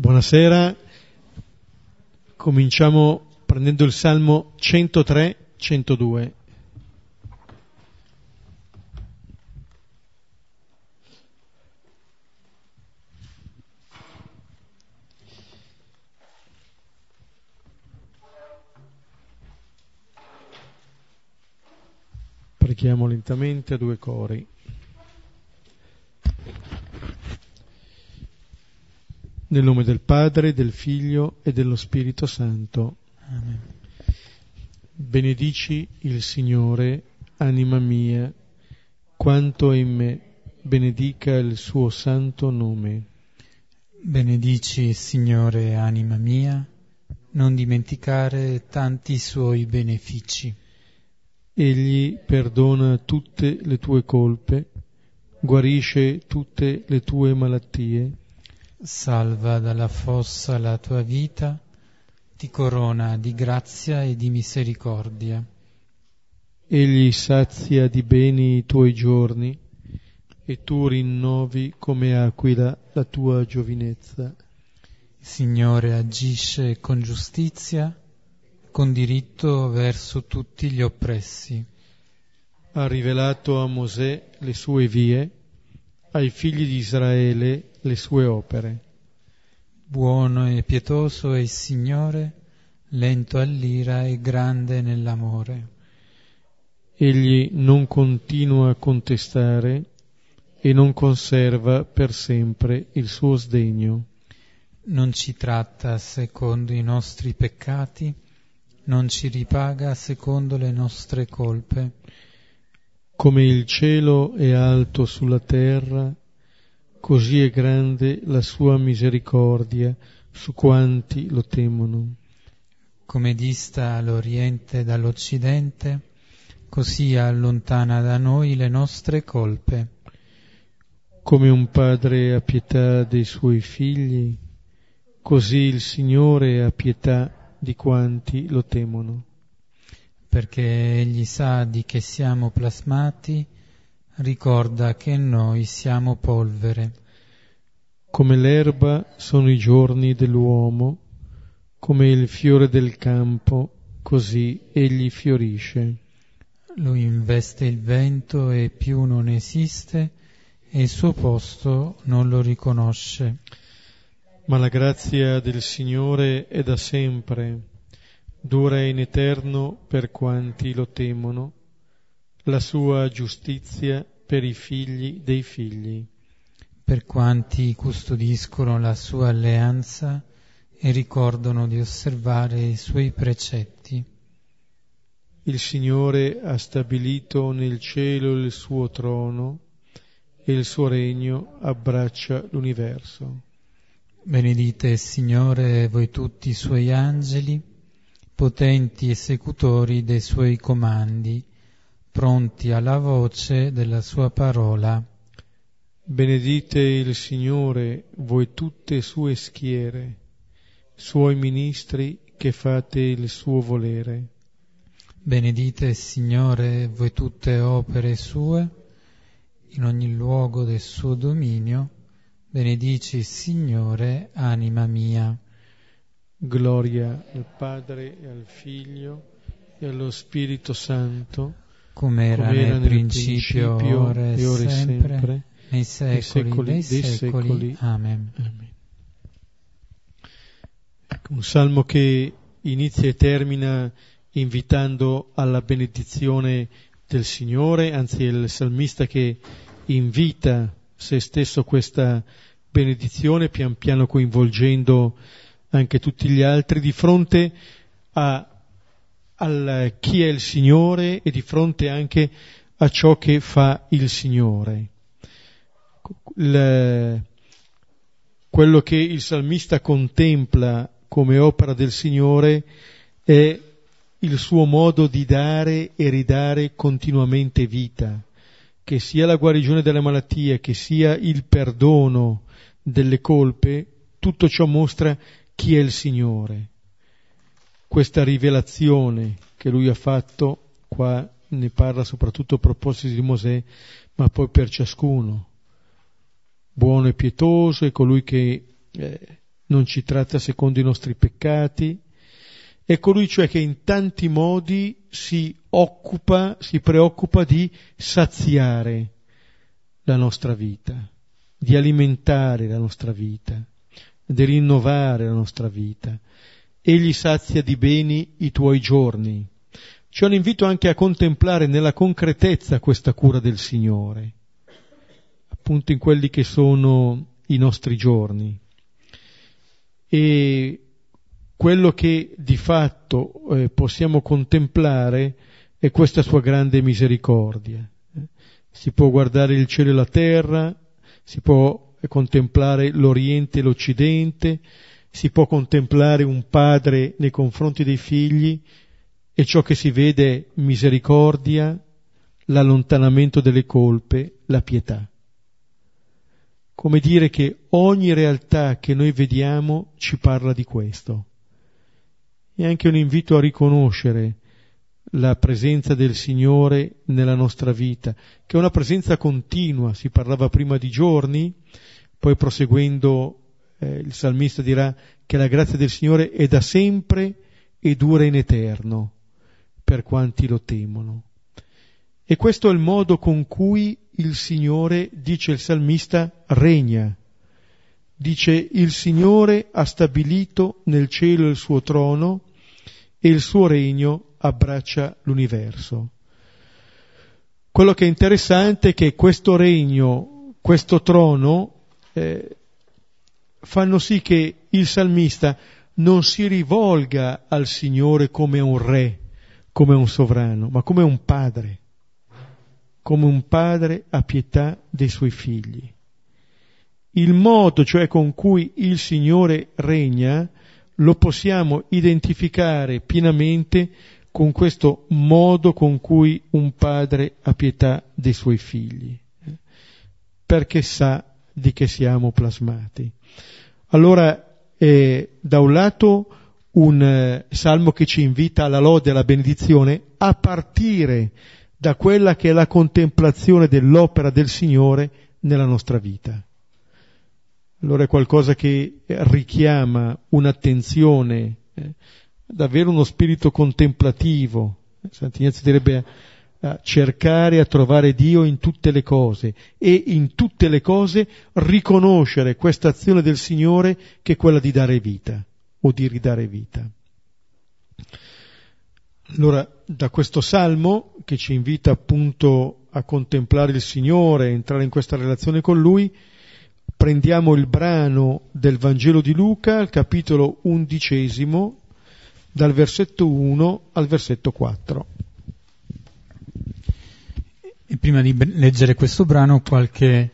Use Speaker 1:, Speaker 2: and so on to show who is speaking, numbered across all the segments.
Speaker 1: Buonasera, cominciamo prendendo il Salmo 103-102. Preghiamo lentamente a due cori. Nel nome del Padre, del Figlio e dello Spirito Santo. Amen. Benedici il Signore, anima mia, quanto è in me, benedica il suo santo nome.
Speaker 2: Benedici Signore, anima mia, non dimenticare tanti suoi benefici.
Speaker 1: Egli perdona tutte le tue colpe, guarisce tutte le tue malattie
Speaker 2: salva dalla fossa la tua vita, ti corona di grazia e di misericordia.
Speaker 1: Egli sazia di beni i tuoi giorni e tu rinnovi come aquila la tua giovinezza.
Speaker 2: Il Signore agisce con giustizia, con diritto verso tutti gli oppressi.
Speaker 1: Ha rivelato a Mosè le sue vie, ai figli di Israele le sue opere.
Speaker 2: Buono e pietoso è il Signore, lento all'ira e grande nell'amore.
Speaker 1: Egli non continua a contestare e non conserva per sempre il suo sdegno.
Speaker 2: Non ci tratta secondo i nostri peccati, non ci ripaga secondo le nostre colpe.
Speaker 1: Come il cielo è alto sulla terra, così è grande la sua misericordia su quanti lo temono.
Speaker 2: Come dista l'Oriente dall'Occidente, così allontana da noi le nostre colpe.
Speaker 1: Come un padre ha pietà dei suoi figli, così il Signore ha pietà di quanti lo temono.
Speaker 2: Perché egli sa di che siamo plasmati, ricorda che noi siamo polvere.
Speaker 1: Come l'erba sono i giorni dell'uomo, come il fiore del campo, così egli fiorisce.
Speaker 2: Lui investe il vento e più non esiste e il suo posto non lo riconosce.
Speaker 1: Ma la grazia del Signore è da sempre, dura in eterno per quanti lo temono la sua giustizia per i figli dei figli.
Speaker 2: Per quanti custodiscono la sua alleanza e ricordano di osservare i suoi precetti.
Speaker 1: Il Signore ha stabilito nel cielo il suo trono e il suo regno abbraccia l'universo.
Speaker 2: Benedite Signore voi tutti i suoi angeli, potenti esecutori dei suoi comandi pronti alla voce della sua parola.
Speaker 1: Benedite il Signore, voi tutte sue schiere, suoi ministri che fate il suo volere.
Speaker 2: Benedite il Signore, voi tutte opere sue, in ogni luogo del suo dominio, benedici il Signore, anima mia.
Speaker 1: Gloria al Padre e al Figlio e allo Spirito Santo
Speaker 2: come era, come era nel, principio, principio ora e sempre, sempre, nei secoli, secoli dei, dei secoli. secoli. Amen. Amen.
Speaker 1: Ecco, un salmo che inizia e termina invitando alla benedizione del Signore, anzi è il salmista che invita se stesso questa benedizione, pian piano coinvolgendo anche tutti gli altri, di fronte a al chi è il Signore e di fronte anche a ciò che fa il Signore. Il, quello che il salmista contempla come opera del Signore è il suo modo di dare e ridare continuamente vita, che sia la guarigione delle malattie, che sia il perdono delle colpe, tutto ciò mostra chi è il Signore questa rivelazione che lui ha fatto, qua ne parla soprattutto a proposito di Mosè, ma poi per ciascuno. Buono e pietoso è colui che eh, non ci tratta secondo i nostri peccati, è colui cioè che in tanti modi si occupa, si preoccupa di saziare la nostra vita, di alimentare la nostra vita, di rinnovare la nostra vita. Egli sazia di beni i tuoi giorni. C'è un invito anche a contemplare nella concretezza questa cura del Signore, appunto in quelli che sono i nostri giorni. E quello che di fatto eh, possiamo contemplare è questa sua grande misericordia. Si può guardare il cielo e la terra, si può contemplare l'Oriente e l'Occidente, si può contemplare un padre nei confronti dei figli e ciò che si vede è misericordia, l'allontanamento delle colpe, la pietà. Come dire che ogni realtà che noi vediamo ci parla di questo è anche un invito a riconoscere la presenza del Signore nella nostra vita, che è una presenza continua, si parlava prima di giorni, poi proseguendo eh, il salmista dirà che la grazia del Signore è da sempre e dura in eterno per quanti lo temono. E questo è il modo con cui il Signore, dice il salmista, regna. Dice il Signore ha stabilito nel cielo il suo trono e il suo regno abbraccia l'universo. Quello che è interessante è che questo regno, questo trono, eh, fanno sì che il salmista non si rivolga al Signore come un re, come un sovrano, ma come un padre, come un padre a pietà dei suoi figli. Il modo, cioè con cui il Signore regna, lo possiamo identificare pienamente con questo modo con cui un padre ha pietà dei suoi figli, eh, perché sa di che siamo plasmati. Allora, eh, da un lato un eh, salmo che ci invita alla lode e alla benedizione a partire da quella che è la contemplazione dell'opera del Signore nella nostra vita. Allora è qualcosa che richiama un'attenzione, eh, davvero uno spirito contemplativo. Sant'Ignazio direbbe cercare, a trovare Dio in tutte le cose e in tutte le cose riconoscere questa azione del Signore che è quella di dare vita o di ridare vita. Allora, da questo salmo che ci invita appunto a contemplare il Signore, a entrare in questa relazione con Lui, prendiamo il brano del Vangelo di Luca, al capitolo undicesimo, dal versetto 1 al versetto 4.
Speaker 2: E prima di leggere questo brano, qualche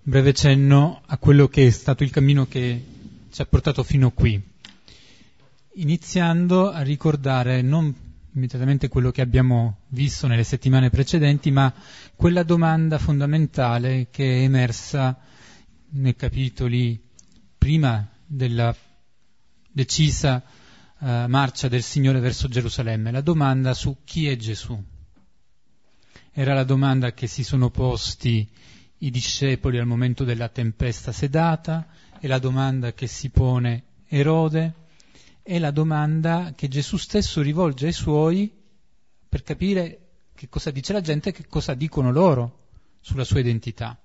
Speaker 2: breve cenno a quello che è stato il cammino che ci ha portato fino qui, iniziando a ricordare non immediatamente quello che abbiamo visto nelle settimane precedenti, ma quella domanda fondamentale che è emersa nei capitoli prima della decisa uh, marcia del Signore verso Gerusalemme, la domanda su chi è Gesù. Era la domanda che si sono posti i discepoli al momento della tempesta sedata, è la domanda che si pone Erode, è la domanda che Gesù stesso rivolge ai suoi per capire che cosa dice la gente e che cosa dicono loro sulla sua identità.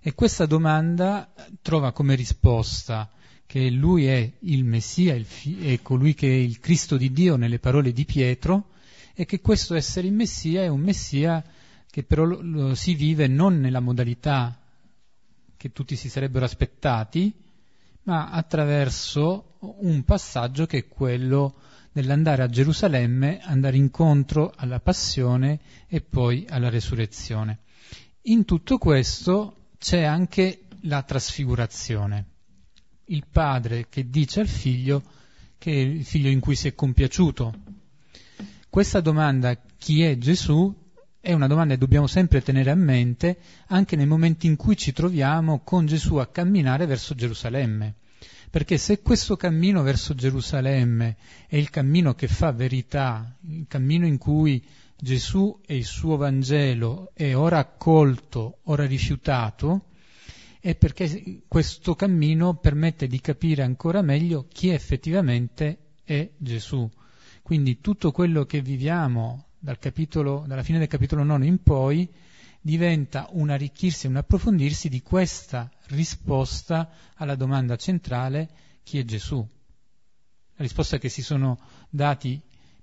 Speaker 2: E questa domanda trova come risposta che lui è il Messia, il fi- è colui che è il Cristo di Dio nelle parole di Pietro e che questo essere il Messia è un Messia che però si vive non nella modalità che tutti si sarebbero aspettati, ma attraverso un passaggio che è quello dell'andare a Gerusalemme, andare incontro alla passione e poi alla resurrezione. In tutto questo c'è anche la trasfigurazione. Il padre che dice al figlio che è il figlio in cui si è compiaciuto. Questa domanda, chi è Gesù, è una domanda che dobbiamo sempre tenere a mente anche nei momenti in cui ci troviamo con Gesù a camminare verso Gerusalemme. Perché se questo cammino verso Gerusalemme è il cammino che fa verità, il cammino in cui Gesù e il suo Vangelo è ora accolto, ora rifiutato, è perché questo cammino permette di capire ancora meglio chi effettivamente è Gesù. Quindi tutto quello che viviamo dal capitolo, dalla fine del capitolo 9 in poi diventa un arricchirsi e un approfondirsi di questa risposta alla domanda centrale chi è Gesù. La risposta che si sono dati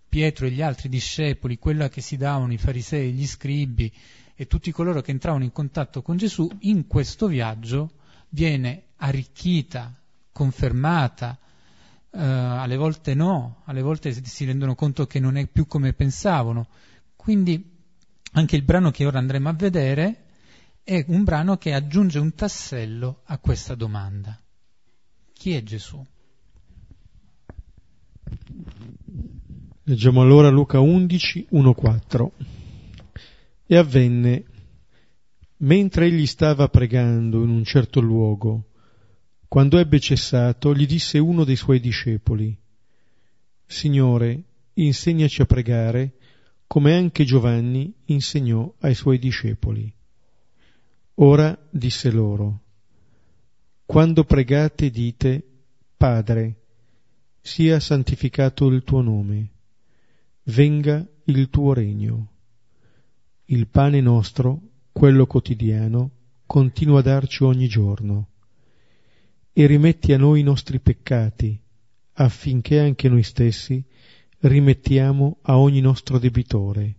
Speaker 2: Pietro e gli altri discepoli, quella che si davano i farisei, gli scribi e tutti coloro che entravano in contatto con Gesù, in questo viaggio viene arricchita, confermata, eh, alle volte no, alle volte si rendono conto che non è più come pensavano. Quindi anche il brano che ora andremo a vedere è un brano che aggiunge un tassello a questa domanda. Chi è Gesù?
Speaker 1: Leggiamo allora Luca 11, 1-4. E avvenne, mentre egli stava pregando in un certo luogo, quando ebbe cessato, gli disse uno dei suoi discepoli, Signore, insegnaci a pregare, come anche Giovanni insegnò ai suoi discepoli. Ora disse loro, quando pregate dite, Padre, sia santificato il tuo nome, venga il tuo regno. Il pane nostro, quello quotidiano, continua a darci ogni giorno e rimetti a noi i nostri peccati, affinché anche noi stessi rimettiamo a ogni nostro debitore,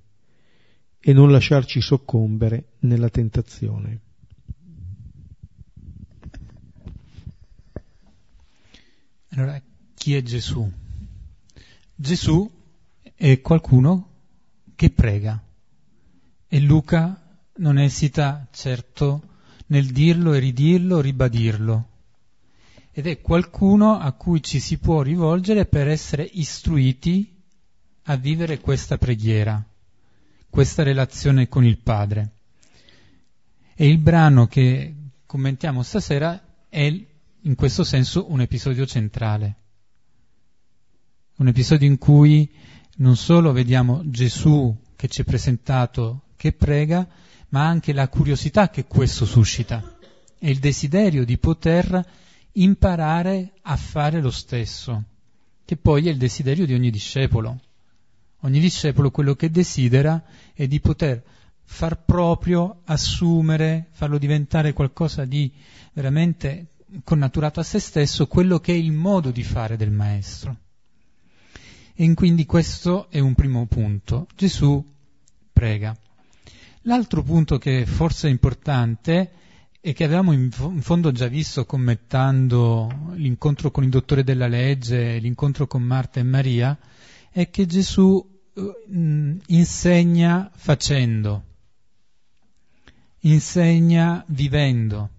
Speaker 1: e non lasciarci soccombere nella tentazione.
Speaker 2: Allora, chi è Gesù? Gesù è qualcuno che prega e Luca non esita certo nel dirlo e ridirlo, ribadirlo ed è qualcuno a cui ci si può rivolgere per essere istruiti a vivere questa preghiera, questa relazione con il Padre. E il brano che commentiamo stasera è in questo senso un episodio centrale, un episodio in cui non solo vediamo Gesù che ci è presentato, che prega, ma anche la curiosità che questo suscita e il desiderio di poter imparare a fare lo stesso, che poi è il desiderio di ogni discepolo. Ogni discepolo quello che desidera è di poter far proprio, assumere, farlo diventare qualcosa di veramente connaturato a se stesso, quello che è il modo di fare del Maestro. E quindi questo è un primo punto. Gesù prega. L'altro punto che forse è importante e che avevamo in, fondo già visto commentando l'incontro con il dottore della legge, l'incontro con Marta e Maria, è che Gesù eh, insegna facendo, insegna vivendo,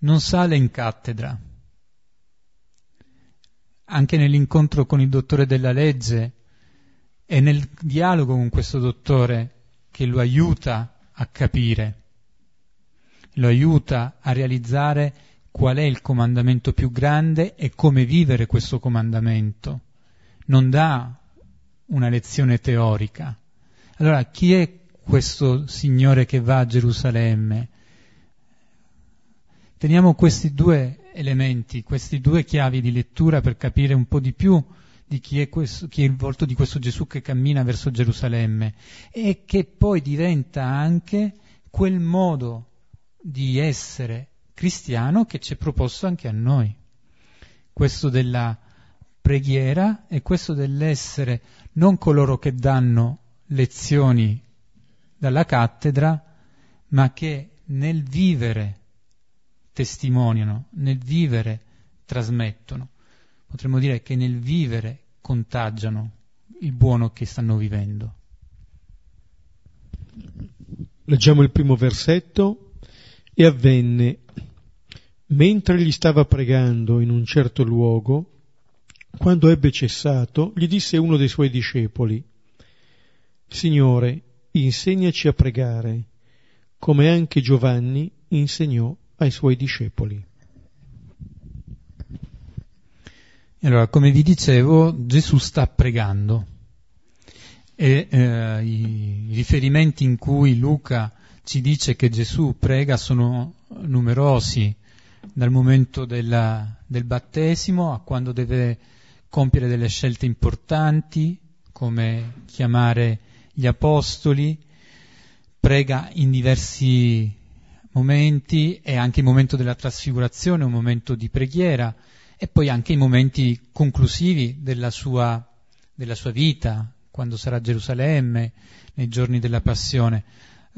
Speaker 2: non sale in cattedra. Anche nell'incontro con il dottore della legge e nel dialogo con questo dottore che lo aiuta a capire lo aiuta a realizzare qual è il comandamento più grande e come vivere questo comandamento. Non dà una lezione teorica. Allora, chi è questo Signore che va a Gerusalemme? Teniamo questi due elementi, questi due chiavi di lettura per capire un po' di più di chi è, questo, chi è il volto di questo Gesù che cammina verso Gerusalemme e che poi diventa anche quel modo di essere cristiano che ci è proposto anche a noi. Questo della preghiera e questo dell'essere non coloro che danno lezioni dalla cattedra, ma che nel vivere testimoniano, nel vivere trasmettono. Potremmo dire che nel vivere contagiano il buono che stanno vivendo.
Speaker 1: Leggiamo il primo versetto. E avvenne, mentre gli stava pregando in un certo luogo, quando ebbe cessato, gli disse uno dei suoi discepoli, Signore, insegnaci a pregare, come anche Giovanni insegnò ai suoi discepoli.
Speaker 2: Allora, come vi dicevo, Gesù sta pregando e eh, i riferimenti in cui Luca ci dice che Gesù prega sono numerosi, dal momento della, del battesimo a quando deve compiere delle scelte importanti, come chiamare gli apostoli, prega in diversi momenti e anche il momento della trasfigurazione, un momento di preghiera e poi anche i momenti conclusivi della sua, della sua vita, quando sarà a Gerusalemme, nei giorni della passione.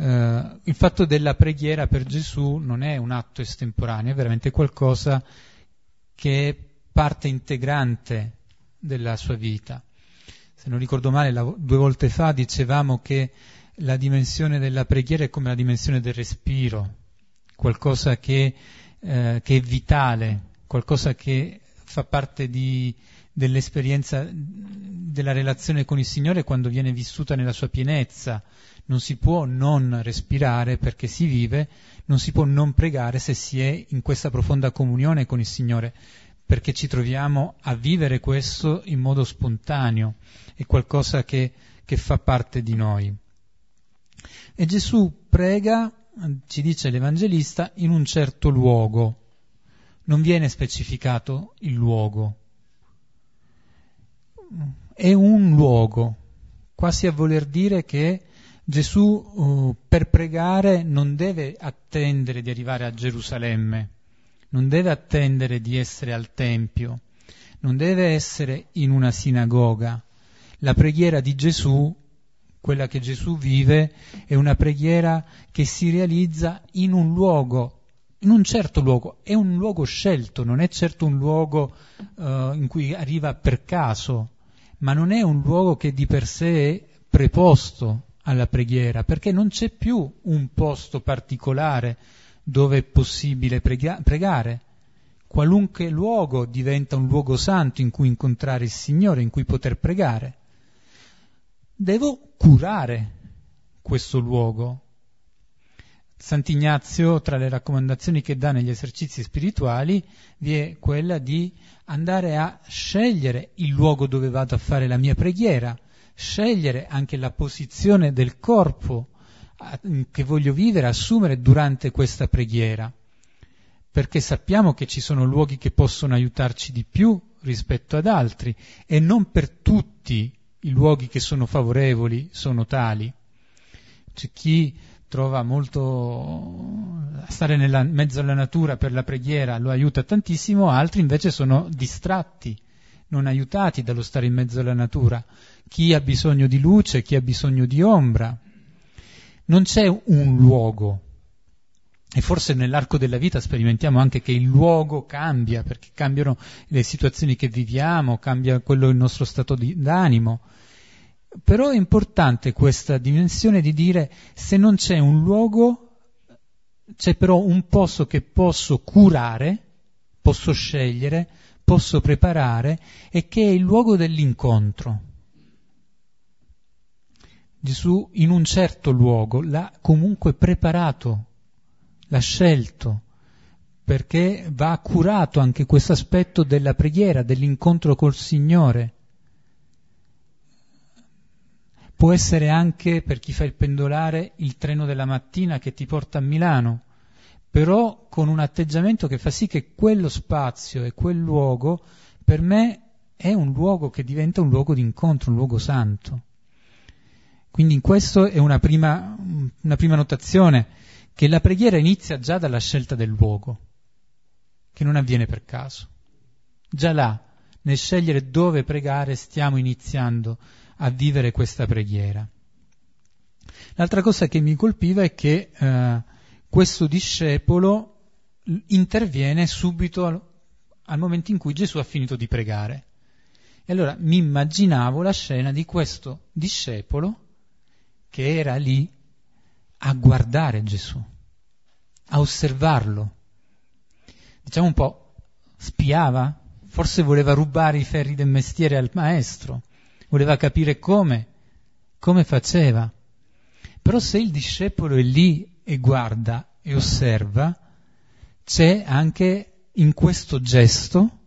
Speaker 2: Uh, il fatto della preghiera per Gesù non è un atto estemporaneo, è veramente qualcosa che è parte integrante della sua vita. Se non ricordo male, la, due volte fa dicevamo che la dimensione della preghiera è come la dimensione del respiro, qualcosa che, eh, che è vitale, qualcosa che fa parte di, dell'esperienza della relazione con il Signore quando viene vissuta nella sua pienezza. Non si può non respirare perché si vive, non si può non pregare se si è in questa profonda comunione con il Signore, perché ci troviamo a vivere questo in modo spontaneo, è qualcosa che, che fa parte di noi. E Gesù prega, ci dice l'Evangelista, in un certo luogo. Non viene specificato il luogo. È un luogo, quasi a voler dire che Gesù uh, per pregare non deve attendere di arrivare a Gerusalemme, non deve attendere di essere al Tempio, non deve essere in una sinagoga. La preghiera di Gesù quella che Gesù vive è una preghiera che si realizza in un luogo, in un certo luogo, è un luogo scelto, non è certo un luogo uh, in cui arriva per caso, ma non è un luogo che di per sé è preposto alla preghiera, perché non c'è più un posto particolare dove è possibile prega- pregare. Qualunque luogo diventa un luogo santo in cui incontrare il Signore, in cui poter pregare devo curare questo luogo. Sant'Ignazio, tra le raccomandazioni che dà negli esercizi spirituali, vi è quella di andare a scegliere il luogo dove vado a fare la mia preghiera, scegliere anche la posizione del corpo che voglio vivere, assumere durante questa preghiera, perché sappiamo che ci sono luoghi che possono aiutarci di più rispetto ad altri e non per tutti i luoghi che sono favorevoli sono tali. C'è chi trova molto stare nella, mezzo alla natura per la preghiera lo aiuta tantissimo, altri invece sono distratti, non aiutati dallo stare in mezzo alla natura. Chi ha bisogno di luce, chi ha bisogno di ombra. Non c'è un luogo e forse nell'arco della vita sperimentiamo anche che il luogo cambia, perché cambiano le situazioni che viviamo, cambia quello il nostro stato di, d'animo. Però è importante questa dimensione di dire se non c'è un luogo, c'è però un posto che posso curare, posso scegliere, posso preparare e che è il luogo dell'incontro. Gesù in un certo luogo l'ha comunque preparato l'ha scelto, perché va curato anche questo aspetto della preghiera, dell'incontro col Signore. Può essere anche, per chi fa il pendolare, il treno della mattina che ti porta a Milano, però con un atteggiamento che fa sì che quello spazio e quel luogo per me è un luogo che diventa un luogo di incontro, un luogo santo. Quindi in questo è una prima, una prima notazione che la preghiera inizia già dalla scelta del luogo, che non avviene per caso. Già là, nel scegliere dove pregare, stiamo iniziando a vivere questa preghiera. L'altra cosa che mi colpiva è che eh, questo discepolo interviene subito al, al momento in cui Gesù ha finito di pregare. E allora mi immaginavo la scena di questo discepolo che era lì a guardare Gesù, a osservarlo. Diciamo un po', spiava, forse voleva rubare i ferri del mestiere al maestro, voleva capire come, come faceva. Però se il discepolo è lì e guarda e osserva, c'è anche in questo gesto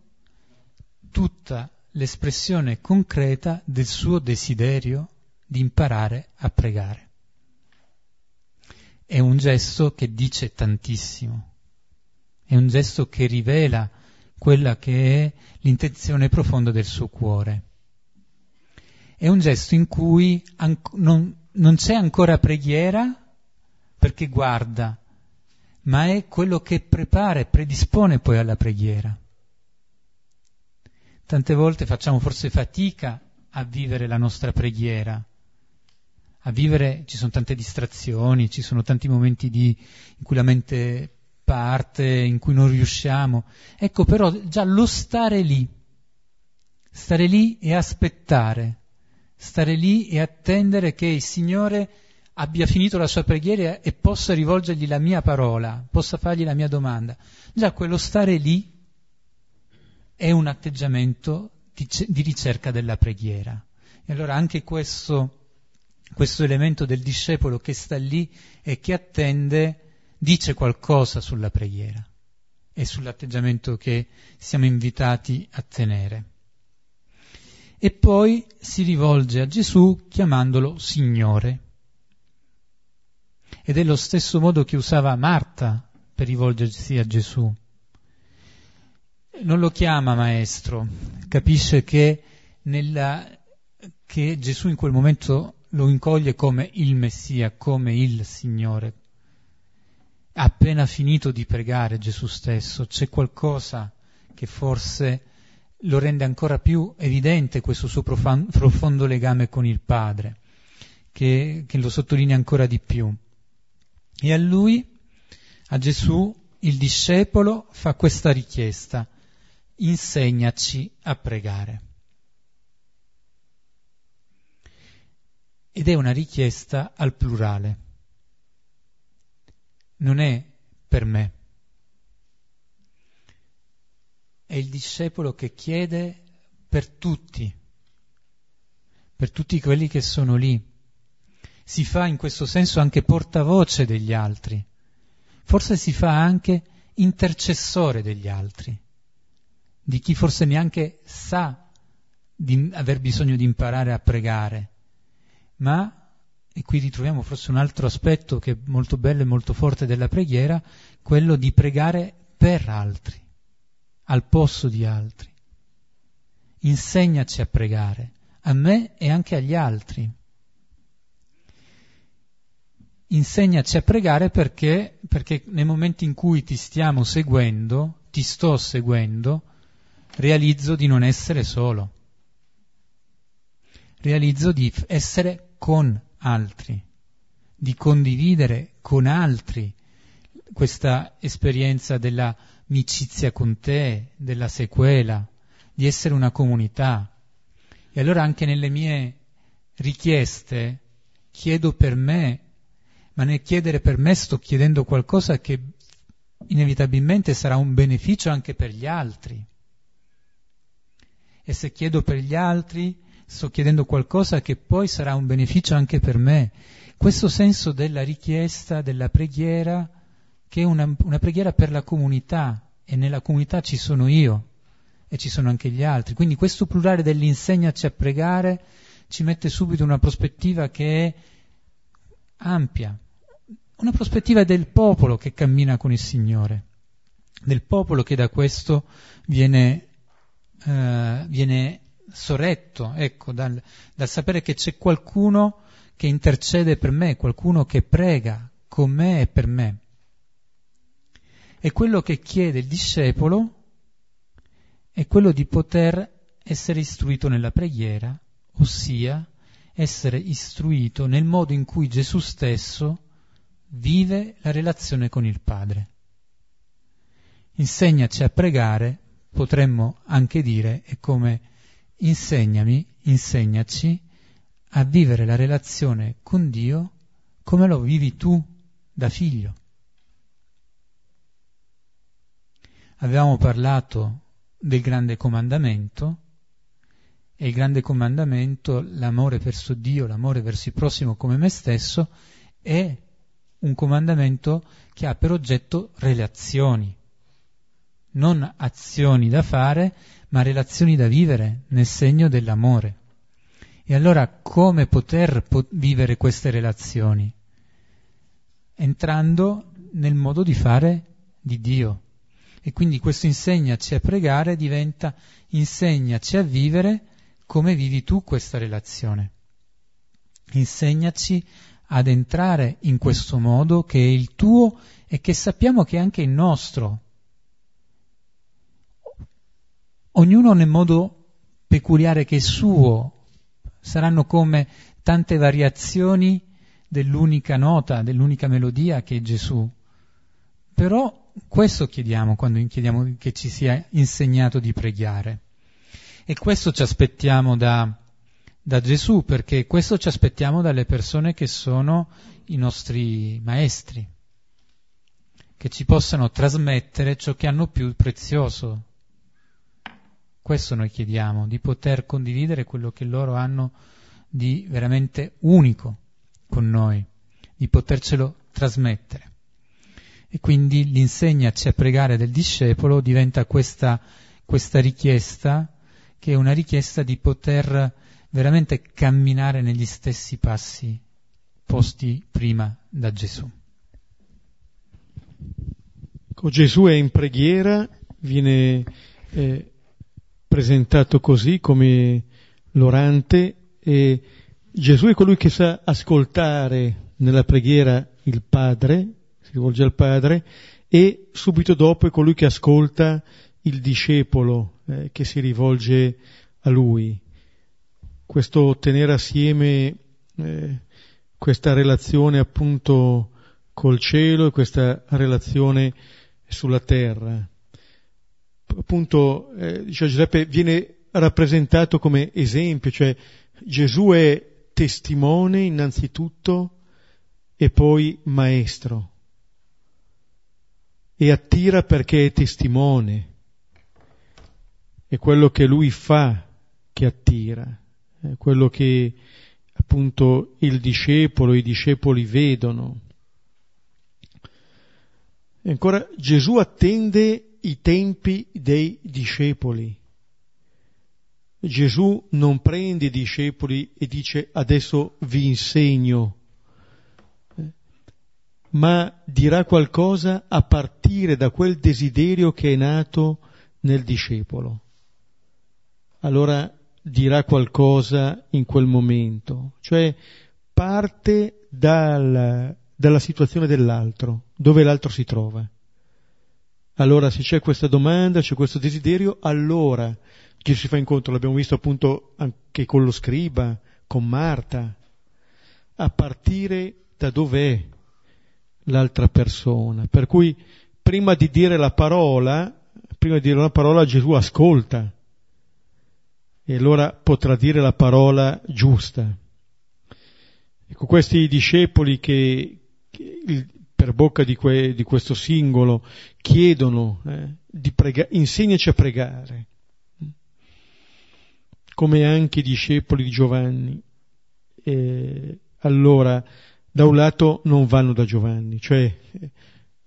Speaker 2: tutta l'espressione concreta del suo desiderio di imparare a pregare è un gesto che dice tantissimo. è un gesto che rivela quella che è l'intenzione profonda del suo cuore. È un gesto in cui an- non, non c'è ancora preghiera perché guarda, ma è quello che prepara e predispone poi alla preghiera. Tante volte facciamo forse fatica a vivere la nostra preghiera, a vivere, ci sono tante distrazioni, ci sono tanti momenti di, in cui la mente parte, in cui non riusciamo. Ecco però già lo stare lì, stare lì e aspettare, stare lì e attendere che il Signore abbia finito la sua preghiera e possa rivolgergli la mia parola, possa fargli la mia domanda. Già quello stare lì è un atteggiamento di, di ricerca della preghiera. E allora anche questo, questo elemento del discepolo che sta lì e che attende dice qualcosa sulla preghiera e sull'atteggiamento che siamo invitati a tenere. E poi si rivolge a Gesù chiamandolo Signore. Ed è lo stesso modo che usava Marta per rivolgersi a Gesù. Non lo chiama maestro, capisce che, nella, che Gesù in quel momento lo incoglie come il Messia, come il Signore. Appena finito di pregare Gesù stesso, c'è qualcosa che forse lo rende ancora più evidente questo suo profondo legame con il Padre, che, che lo sottolinea ancora di più. E a lui, a Gesù, il discepolo fa questa richiesta, insegnaci a pregare. Ed è una richiesta al plurale, non è per me. È il discepolo che chiede per tutti, per tutti quelli che sono lì si fa in questo senso anche portavoce degli altri, forse si fa anche intercessore degli altri, di chi forse neanche sa di aver bisogno di imparare a pregare, ma, e qui ritroviamo forse un altro aspetto che è molto bello e molto forte della preghiera, quello di pregare per altri, al posto di altri. Insegnaci a pregare, a me e anche agli altri insegnaci a pregare perché, perché nei momenti in cui ti stiamo seguendo, ti sto seguendo, realizzo di non essere solo, realizzo di essere con altri, di condividere con altri questa esperienza dell'amicizia con te, della sequela, di essere una comunità. E allora anche nelle mie richieste chiedo per me ma nel chiedere per me sto chiedendo qualcosa che inevitabilmente sarà un beneficio anche per gli altri. E se chiedo per gli altri, sto chiedendo qualcosa che poi sarà un beneficio anche per me. Questo senso della richiesta, della preghiera, che è una, una preghiera per la comunità, e nella comunità ci sono io e ci sono anche gli altri. Quindi questo plurale dell'insegnaci a pregare ci mette subito una prospettiva che è ampia, una prospettiva del popolo che cammina con il Signore, del popolo che da questo viene, eh, viene sorretto, ecco, dal, dal sapere che c'è qualcuno che intercede per me, qualcuno che prega con me e per me. E quello che chiede il discepolo è quello di poter essere istruito nella preghiera, ossia essere istruito nel modo in cui Gesù stesso vive la relazione con il Padre. Insegnaci a pregare, potremmo anche dire, è come insegnami, insegnaci a vivere la relazione con Dio come lo vivi tu da figlio. Avevamo parlato del grande comandamento e il grande comandamento, l'amore verso Dio, l'amore verso il prossimo come me stesso, è un comandamento che ha per oggetto relazioni, non azioni da fare, ma relazioni da vivere nel segno dell'amore. E allora come poter po- vivere queste relazioni? Entrando nel modo di fare di Dio, E quindi questo insegnaci a pregare diventa insegnaci a vivere come vivi tu questa relazione. Insegnaci ad entrare in questo modo che è il tuo e che sappiamo che è anche il nostro. Ognuno nel modo peculiare che è suo, saranno come tante variazioni dell'unica nota, dell'unica melodia che è Gesù. Però questo chiediamo quando chiediamo che ci sia insegnato di pregare. E questo ci aspettiamo da, da Gesù, perché questo ci aspettiamo dalle persone che sono i nostri maestri, che ci possano trasmettere ciò che hanno più prezioso. Questo noi chiediamo, di poter condividere quello che loro hanno di veramente unico con noi, di potercelo trasmettere. E quindi l'insegnaci a pregare del discepolo diventa questa, questa richiesta, che è una richiesta di poter veramente camminare negli stessi passi posti prima da Gesù.
Speaker 1: Ecco, Gesù è in preghiera, viene eh, presentato così come l'orante e Gesù è colui che sa ascoltare nella preghiera il Padre, si rivolge al Padre, e subito dopo è colui che ascolta il discepolo eh, che si rivolge a lui. Questo tenere assieme eh, questa relazione appunto col cielo e questa relazione sulla terra. Appunto, eh, dice Giuseppe, viene rappresentato come esempio, cioè Gesù è testimone innanzitutto e poi maestro. E attira perché è testimone. È quello che lui fa che attira, è quello che appunto il discepolo, i discepoli vedono. E ancora Gesù attende i tempi dei discepoli. Gesù non prende i discepoli e dice adesso vi insegno, ma dirà qualcosa a partire da quel desiderio che è nato nel discepolo. Allora dirà qualcosa in quel momento, cioè parte dal, dalla situazione dell'altro, dove l'altro si trova. Allora se c'è questa domanda, c'è questo desiderio, allora Gesù si fa incontro, l'abbiamo visto appunto anche con lo scriba, con Marta, a partire da dov'è l'altra persona. Per cui prima di dire la parola, prima di dire una parola Gesù ascolta e allora potrà dire la parola giusta. Ecco, questi discepoli che, che per bocca di, que, di, questo singolo chiedono eh, di pregare, insegnaci a pregare come anche i discepoli di Giovanni. E allora, da un lato non vanno da Giovanni, cioè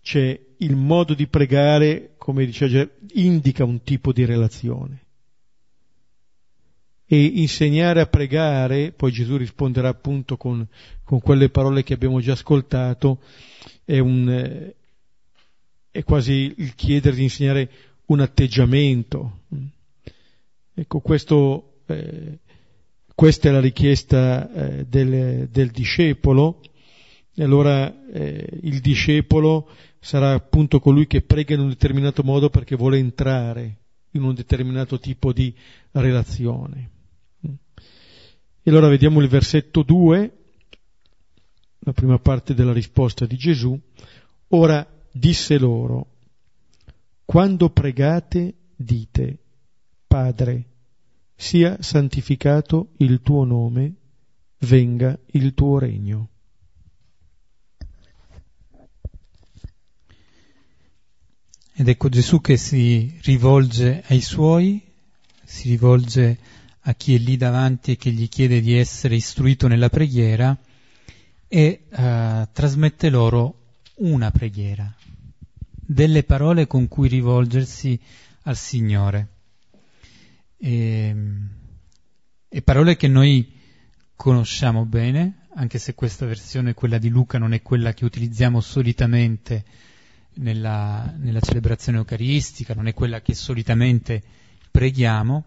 Speaker 1: c'è il modo di pregare, come diceva, indica un tipo di relazione. E insegnare a pregare, poi Gesù risponderà appunto con, con quelle parole che abbiamo già ascoltato, è, un, è quasi il chiedere di insegnare un atteggiamento. Ecco, questo eh, questa è la richiesta eh, del, del, discepolo, e allora eh, il discepolo sarà appunto colui che prega in un determinato modo perché vuole entrare in un determinato tipo di relazione. E allora vediamo il versetto 2, la prima parte della risposta di Gesù. Ora disse loro, quando pregate dite, Padre, sia santificato il tuo nome, venga il tuo regno.
Speaker 2: Ed ecco Gesù che si rivolge ai suoi, si rivolge a chi è lì davanti e che gli chiede di essere istruito nella preghiera e uh, trasmette loro una preghiera, delle parole con cui rivolgersi al Signore. E, e parole che noi conosciamo bene, anche se questa versione, quella di Luca, non è quella che utilizziamo solitamente nella, nella celebrazione eucaristica, non è quella che solitamente preghiamo,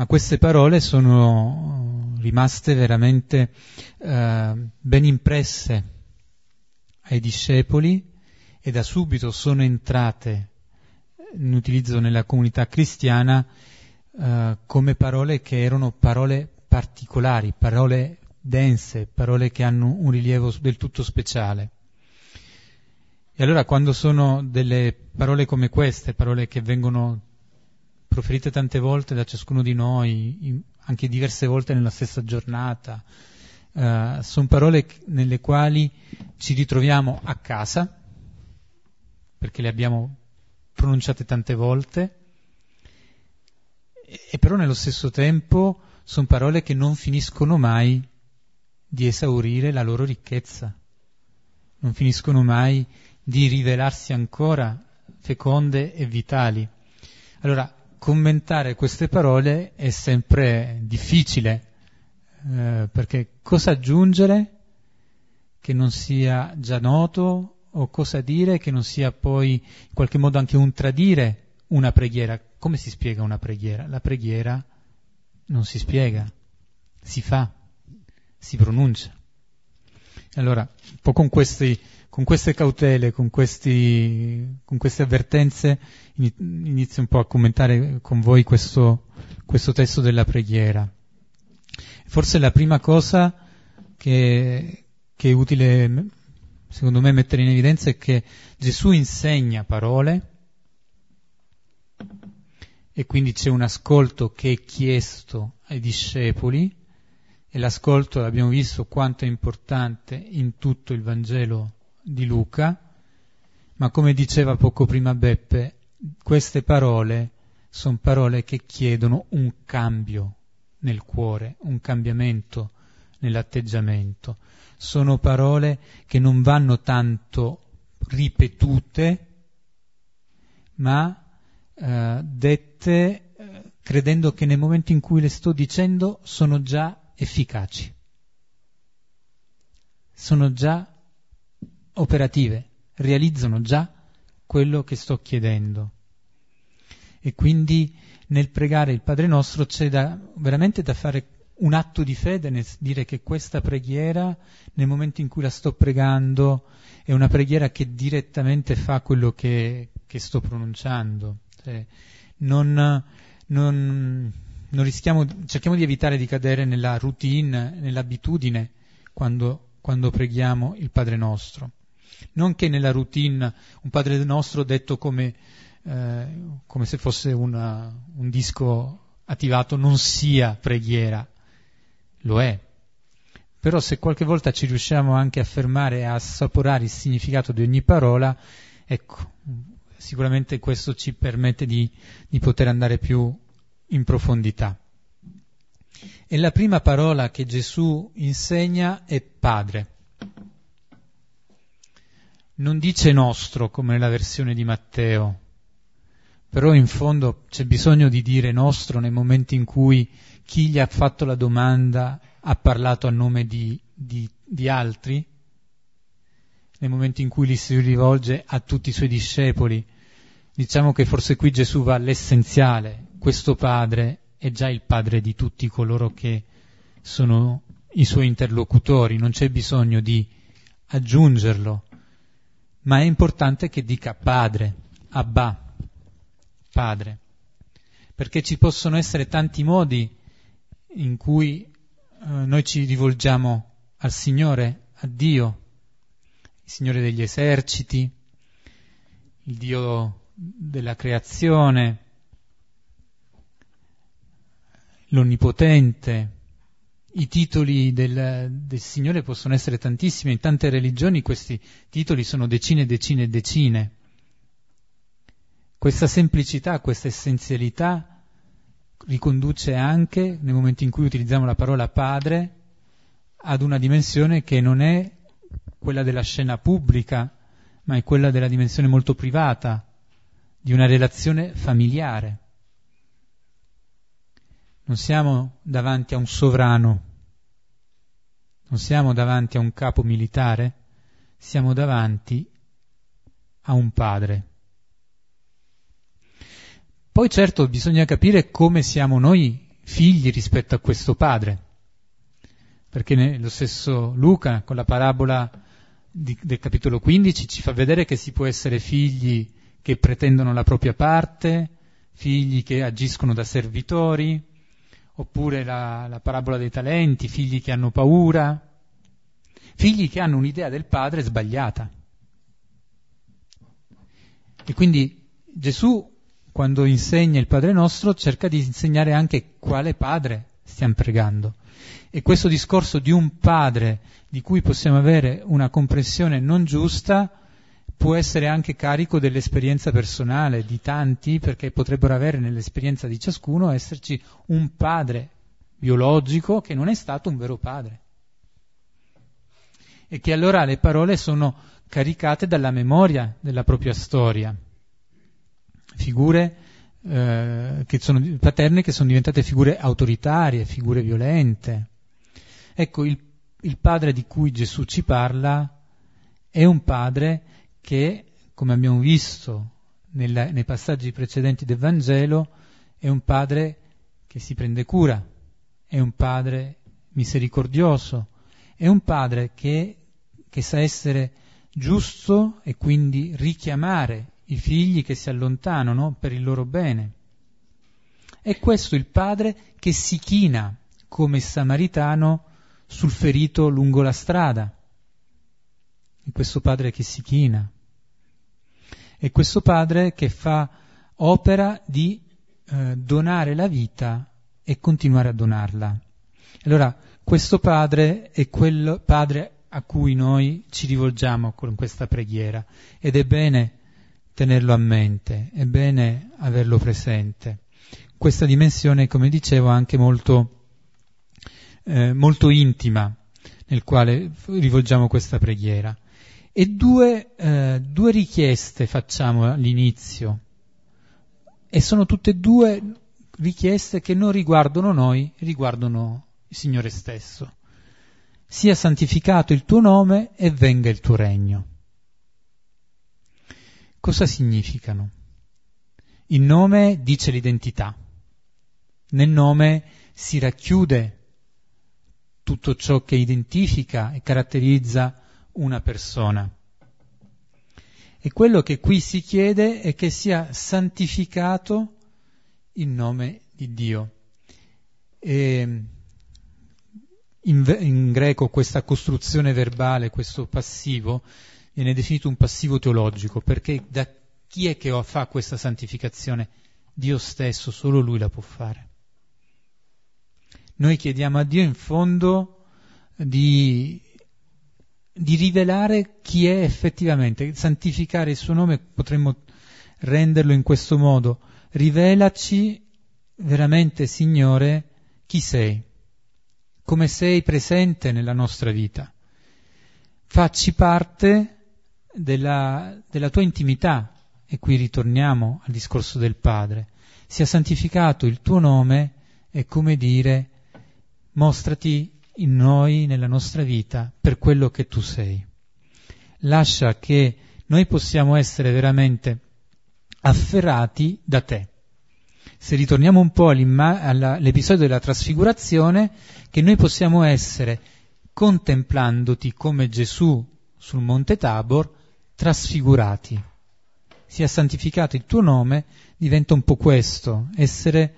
Speaker 2: ma queste parole sono rimaste veramente eh, ben impresse ai discepoli e da subito sono entrate in utilizzo nella comunità cristiana eh, come parole che erano parole particolari, parole dense, parole che hanno un rilievo del tutto speciale. E allora quando sono delle parole come queste, parole che vengono proferite tante volte da ciascuno di noi, anche diverse volte nella stessa giornata. Uh, sono parole nelle quali ci ritroviamo a casa, perché le abbiamo pronunciate tante volte, e, e però nello stesso tempo sono parole che non finiscono mai di esaurire la loro ricchezza, non finiscono mai di rivelarsi ancora feconde e vitali. Allora, commentare queste parole è sempre difficile, eh, perché cosa aggiungere che non sia già noto o cosa dire che non sia poi in qualche modo anche un tradire una preghiera. Come si spiega una preghiera? La preghiera non si spiega, si fa, si pronuncia. Allora, un po' con questi con queste cautele, con, questi, con queste avvertenze, inizio un po' a commentare con voi questo, questo testo della preghiera. Forse la prima cosa che, che è utile, secondo me, mettere in evidenza è che Gesù insegna parole e quindi c'è un ascolto che è chiesto ai discepoli e l'ascolto abbiamo visto quanto è importante in tutto il Vangelo di Luca, ma come diceva poco prima Beppe, queste parole sono parole che chiedono un cambio nel cuore, un cambiamento nell'atteggiamento. Sono parole che non vanno tanto ripetute, ma eh, dette eh, credendo che nel momento in cui le sto dicendo sono già efficaci, sono già operative, realizzano già quello che sto chiedendo. E quindi nel pregare il Padre nostro c'è da, veramente da fare un atto di fede nel dire che questa preghiera, nel momento in cui la sto pregando, è una preghiera che direttamente fa quello che, che sto pronunciando. Cioè, non, non, non rischiamo, cerchiamo di evitare di cadere nella routine, nell'abitudine quando, quando preghiamo il Padre nostro non che nella routine un Padre nostro detto come, eh, come se fosse una, un disco attivato non sia preghiera, lo è. Però se qualche volta ci riusciamo anche a fermare e a assaporare il significato di ogni parola, ecco, sicuramente questo ci permette di, di poter andare più in profondità. E la prima parola che Gesù insegna è Padre non dice nostro come nella versione di Matteo, però in fondo c'è bisogno di dire nostro nel momento in cui chi gli ha fatto la domanda ha parlato a nome di, di, di altri, nel momento in cui gli si rivolge a tutti i suoi discepoli. Diciamo che forse qui Gesù va all'essenziale, questo Padre è già il Padre di tutti coloro che sono i suoi interlocutori, non c'è bisogno di aggiungerlo ma è importante che dica padre, Abba, padre, perché ci possono essere tanti modi in cui eh, noi ci rivolgiamo al Signore, a Dio, il Signore degli eserciti, il Dio della creazione, l'Onnipotente, i titoli del, del, Signore possono essere tantissimi, in tante religioni questi titoli sono decine decine e decine. Questa semplicità, questa essenzialità riconduce anche, nel momento in cui utilizziamo la parola padre, ad una dimensione che non è quella della scena pubblica, ma è quella della dimensione molto privata, di una relazione familiare. Non siamo davanti a un sovrano, non siamo davanti a un capo militare, siamo davanti a un padre. Poi certo bisogna capire come siamo noi figli rispetto a questo padre, perché lo stesso Luca con la parabola di, del capitolo 15 ci fa vedere che si può essere figli che pretendono la propria parte, figli che agiscono da servitori, oppure la, la parabola dei talenti, figli che hanno paura, figli che hanno un'idea del padre sbagliata. E quindi Gesù, quando insegna il Padre nostro, cerca di insegnare anche quale padre stiamo pregando. E questo discorso di un padre di cui possiamo avere una comprensione non giusta può essere anche carico dell'esperienza personale di tanti, perché potrebbero avere nell'esperienza di ciascuno esserci un padre biologico che non è stato un vero padre. E che allora le parole sono caricate dalla memoria della propria storia. Figure eh, che sono, paterne che sono diventate figure autoritarie, figure violente. Ecco, il, il padre di cui Gesù ci parla è un padre che, come abbiamo visto nella, nei passaggi precedenti del Vangelo, è un padre che si prende cura, è un padre misericordioso, è un padre che, che sa essere giusto e quindi richiamare i figli che si allontanano per il loro bene. È questo il padre che si china come samaritano sul ferito lungo la strada, è questo padre che si china, è questo padre che fa opera di eh, donare la vita e continuare a donarla. Allora, questo padre è quel padre a cui noi ci rivolgiamo con questa preghiera ed è bene tenerlo a mente, è bene averlo presente. Questa dimensione, come dicevo, è anche molto, eh, molto intima nel quale rivolgiamo questa preghiera. E due, eh, due richieste facciamo all'inizio, e sono tutte e due richieste che non riguardano noi, riguardano il Signore stesso. Sia santificato il tuo nome e venga il tuo regno. Cosa significano? Il nome dice l'identità. Nel nome si racchiude tutto ciò che identifica e caratterizza una persona. E quello che qui si chiede è che sia santificato il nome di Dio. E in, in greco questa costruzione verbale, questo passivo, viene definito un passivo teologico, perché da chi è che fa questa santificazione? Dio stesso, solo Lui la può fare. Noi chiediamo a Dio in fondo di di rivelare chi è effettivamente, santificare il suo nome, potremmo renderlo in questo modo, rivelaci veramente, Signore, chi sei, come sei presente nella nostra vita. Facci parte della, della tua intimità, e qui ritorniamo al discorso del Padre. Sia santificato il tuo nome, è come dire, mostrati in noi, nella nostra vita, per quello che tu sei. Lascia che noi possiamo essere veramente afferrati da te. Se ritorniamo un po' all'episodio della trasfigurazione, che noi possiamo essere, contemplandoti come Gesù sul monte Tabor, trasfigurati. Sia santificato il tuo nome, diventa un po' questo, essere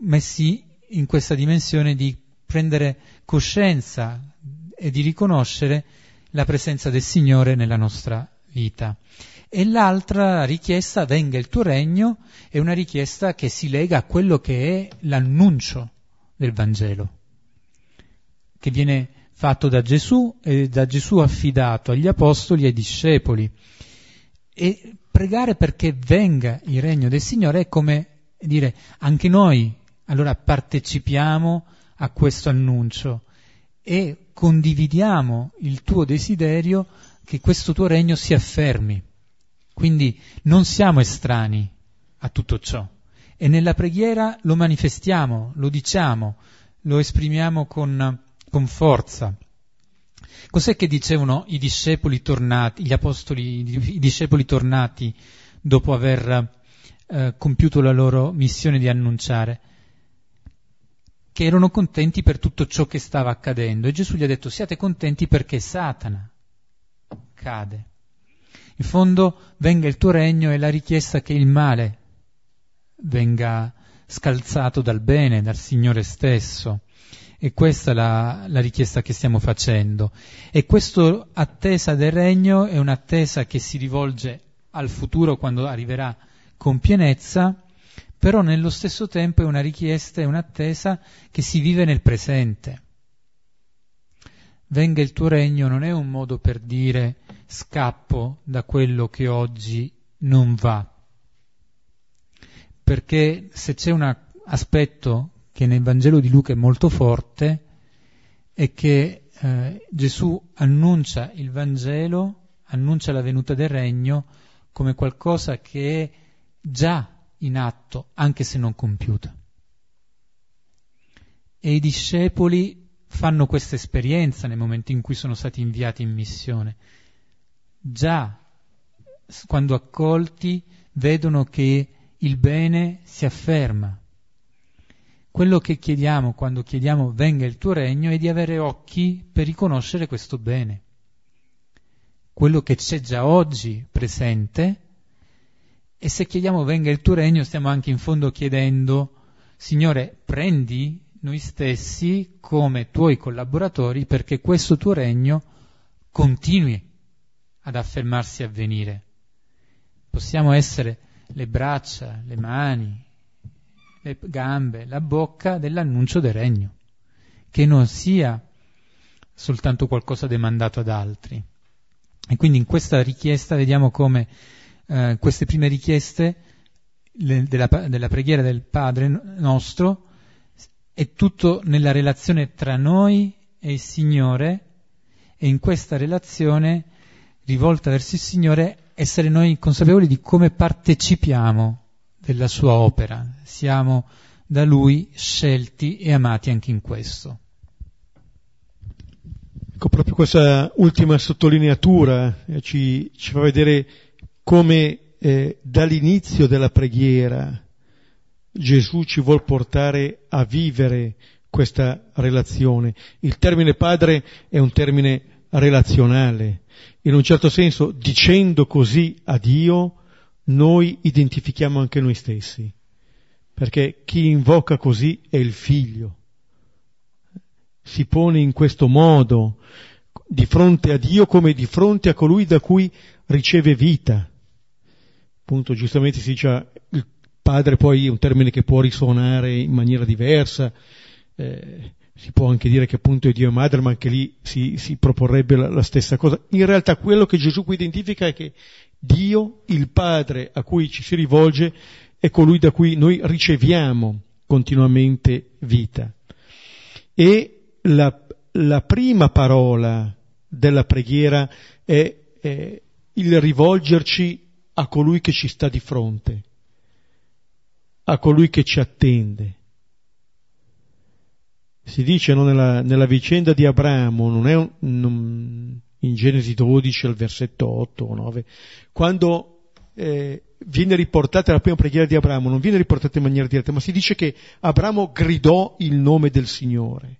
Speaker 2: messi in questa dimensione di prendere coscienza e di riconoscere la presenza del Signore nella nostra vita. E l'altra richiesta, venga il tuo regno, è una richiesta che si lega a quello che è l'annuncio del Vangelo, che viene fatto da Gesù e da Gesù affidato agli apostoli e ai discepoli. E pregare perché venga il regno del Signore è come dire anche noi allora partecipiamo a questo annuncio e condividiamo il tuo desiderio che questo tuo regno si affermi. Quindi non siamo estranei a tutto ciò e nella preghiera lo manifestiamo, lo diciamo, lo esprimiamo con, con forza. Cos'è che dicevano i discepoli tornati, gli apostoli, i discepoli tornati dopo aver eh, compiuto la loro missione di annunciare? Che erano contenti per tutto ciò che stava accadendo. E Gesù gli ha detto siate contenti perché Satana cade. In fondo venga il tuo regno è la richiesta che il male venga scalzato dal bene, dal Signore stesso. E questa è la, la, richiesta che stiamo facendo. E questa attesa del regno è un'attesa che si rivolge al futuro quando arriverà con pienezza, però nello stesso tempo è una richiesta, è un'attesa che si vive nel presente. Venga il tuo regno non è un modo per dire scappo da quello che oggi non va. Perché se c'è un aspetto che nel Vangelo di Luca è molto forte è che eh, Gesù annuncia il Vangelo, annuncia la venuta del regno come qualcosa che è già in atto, anche se non compiuta. E i discepoli fanno questa esperienza nel momento in cui sono stati inviati in missione. Già quando accolti vedono che il bene si afferma, quello che chiediamo quando chiediamo venga il tuo regno è di avere occhi per riconoscere questo bene. Quello che c'è già oggi presente e se chiediamo venga il tuo regno stiamo anche in fondo chiedendo Signore prendi noi stessi come tuoi collaboratori perché questo tuo regno continui ad affermarsi a venire. Possiamo essere le braccia, le mani, le gambe, la bocca dell'annuncio del regno, che non sia soltanto qualcosa demandato ad altri. E quindi in questa richiesta vediamo come eh, queste prime richieste le, della, della preghiera del Padre nostro è tutto nella relazione tra noi e il Signore e in questa relazione rivolta verso il Signore essere noi consapevoli di come partecipiamo della sua opera. Siamo da lui scelti e amati anche in questo.
Speaker 1: Ecco, proprio questa ultima sottolineatura eh, ci, ci, fa vedere come eh, dall'inizio della preghiera Gesù ci vuol portare a vivere questa relazione. Il termine padre è un termine relazionale. In un certo senso, dicendo così a Dio, noi identifichiamo anche noi stessi, perché chi invoca così è il figlio. Si pone in questo modo di fronte a Dio come di fronte a colui da cui riceve vita. Appunto, giustamente si dice il padre poi è un termine che può risuonare in maniera diversa, eh, si può anche dire che appunto è Dio e madre, ma anche lì si, si proporrebbe la, la, stessa cosa. In realtà quello che Gesù qui identifica è che Dio, il Padre a cui ci si rivolge, è colui da cui noi riceviamo continuamente vita. E la, la prima parola della preghiera è, è il rivolgerci a colui che ci sta di fronte, a colui che ci attende. Si dice no, nella, nella, vicenda di Abramo, non è un, non, in Genesi 12 al versetto 8 o 9, quando eh, viene riportata la prima preghiera di Abramo, non viene riportata in maniera diretta, ma si dice che Abramo gridò il nome del Signore.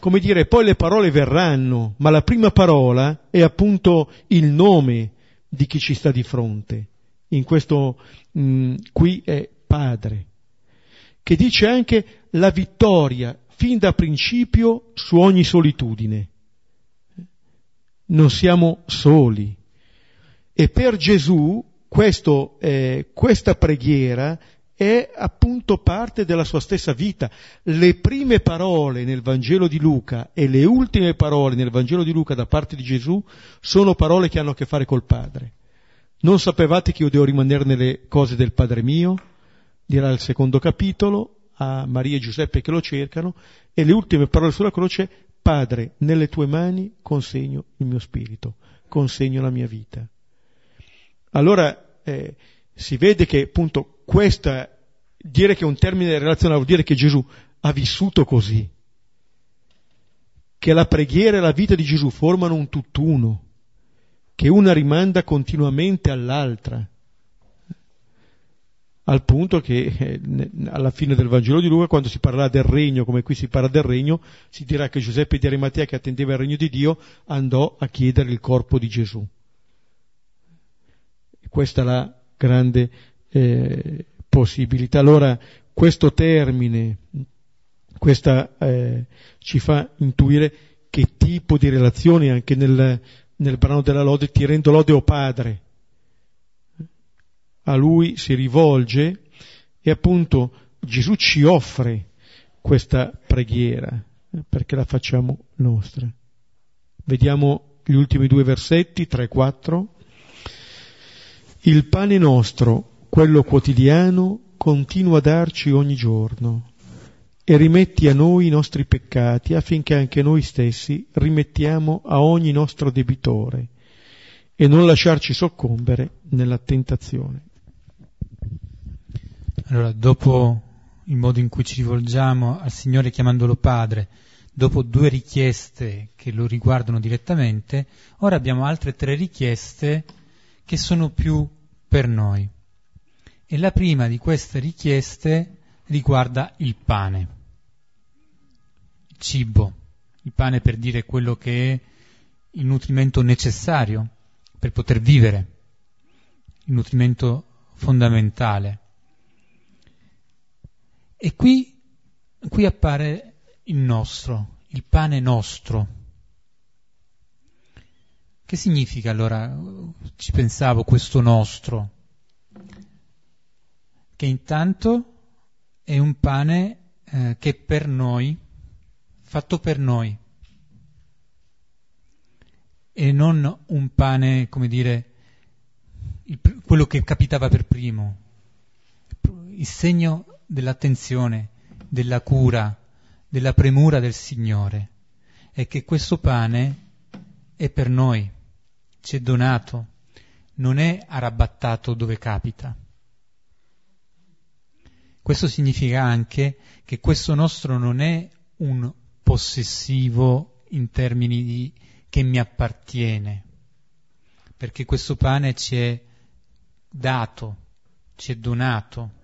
Speaker 1: Come dire, poi le parole verranno, ma la prima parola è appunto il nome di chi ci sta di fronte. In questo mh, mm, qui è Padre, che dice anche la vittoria fin da principio su ogni solitudine non siamo soli. E per Gesù questo, eh, questa preghiera è appunto parte della sua stessa vita. Le prime parole nel Vangelo di Luca e le ultime parole nel Vangelo di Luca da parte di Gesù sono parole che hanno a che fare col Padre. Non sapevate che io devo rimanere nelle cose del Padre mio? Dirà il secondo capitolo a Maria e Giuseppe che lo cercano e le ultime parole sulla croce Padre, nelle tue mani consegno il mio spirito, consegno la mia vita. Allora eh, si vede che appunto questa, dire che un termine relazionale vuol dire che Gesù ha vissuto così. che la preghiera e la vita di Gesù formano un tutt'uno, che una rimanda continuamente all'altra al punto che eh, alla fine del Vangelo di Luca, quando si parlerà del regno, come qui si parla del regno, si dirà che Giuseppe di Arimatea, che attendeva il regno di Dio, andò a chiedere il corpo di Gesù. Questa è la grande eh, possibilità. Allora, questo termine, questa, eh, ci fa intuire che tipo di relazione anche nel, nel brano della lode ti rendo lode o padre a lui si rivolge e appunto Gesù ci offre questa preghiera eh, perché la facciamo nostra. Vediamo gli ultimi due versetti, 3 e 4. Il pane nostro, quello quotidiano, continua a darci ogni giorno e rimetti a noi i nostri peccati affinché anche noi stessi rimettiamo a ogni nostro debitore e non lasciarci soccombere nella tentazione.
Speaker 2: Allora, dopo il modo in cui ci rivolgiamo al Signore chiamandolo Padre, dopo due richieste che lo riguardano direttamente, ora abbiamo altre tre richieste che sono più per noi. E la prima di queste richieste riguarda il pane, il cibo, il pane per dire quello che è il nutrimento necessario per poter vivere, il nutrimento fondamentale. E qui, qui appare il nostro, il pane nostro. Che significa allora, ci pensavo, questo nostro? Che intanto è un pane eh, che per noi, fatto per noi, e non un pane, come dire, il, quello che capitava per primo, il segno dell'attenzione, della cura, della premura del Signore, è che questo pane è per noi, ci è donato, non è arrabattato dove capita. Questo significa anche che questo nostro non è un possessivo in termini di che mi appartiene, perché questo pane ci è dato, ci è donato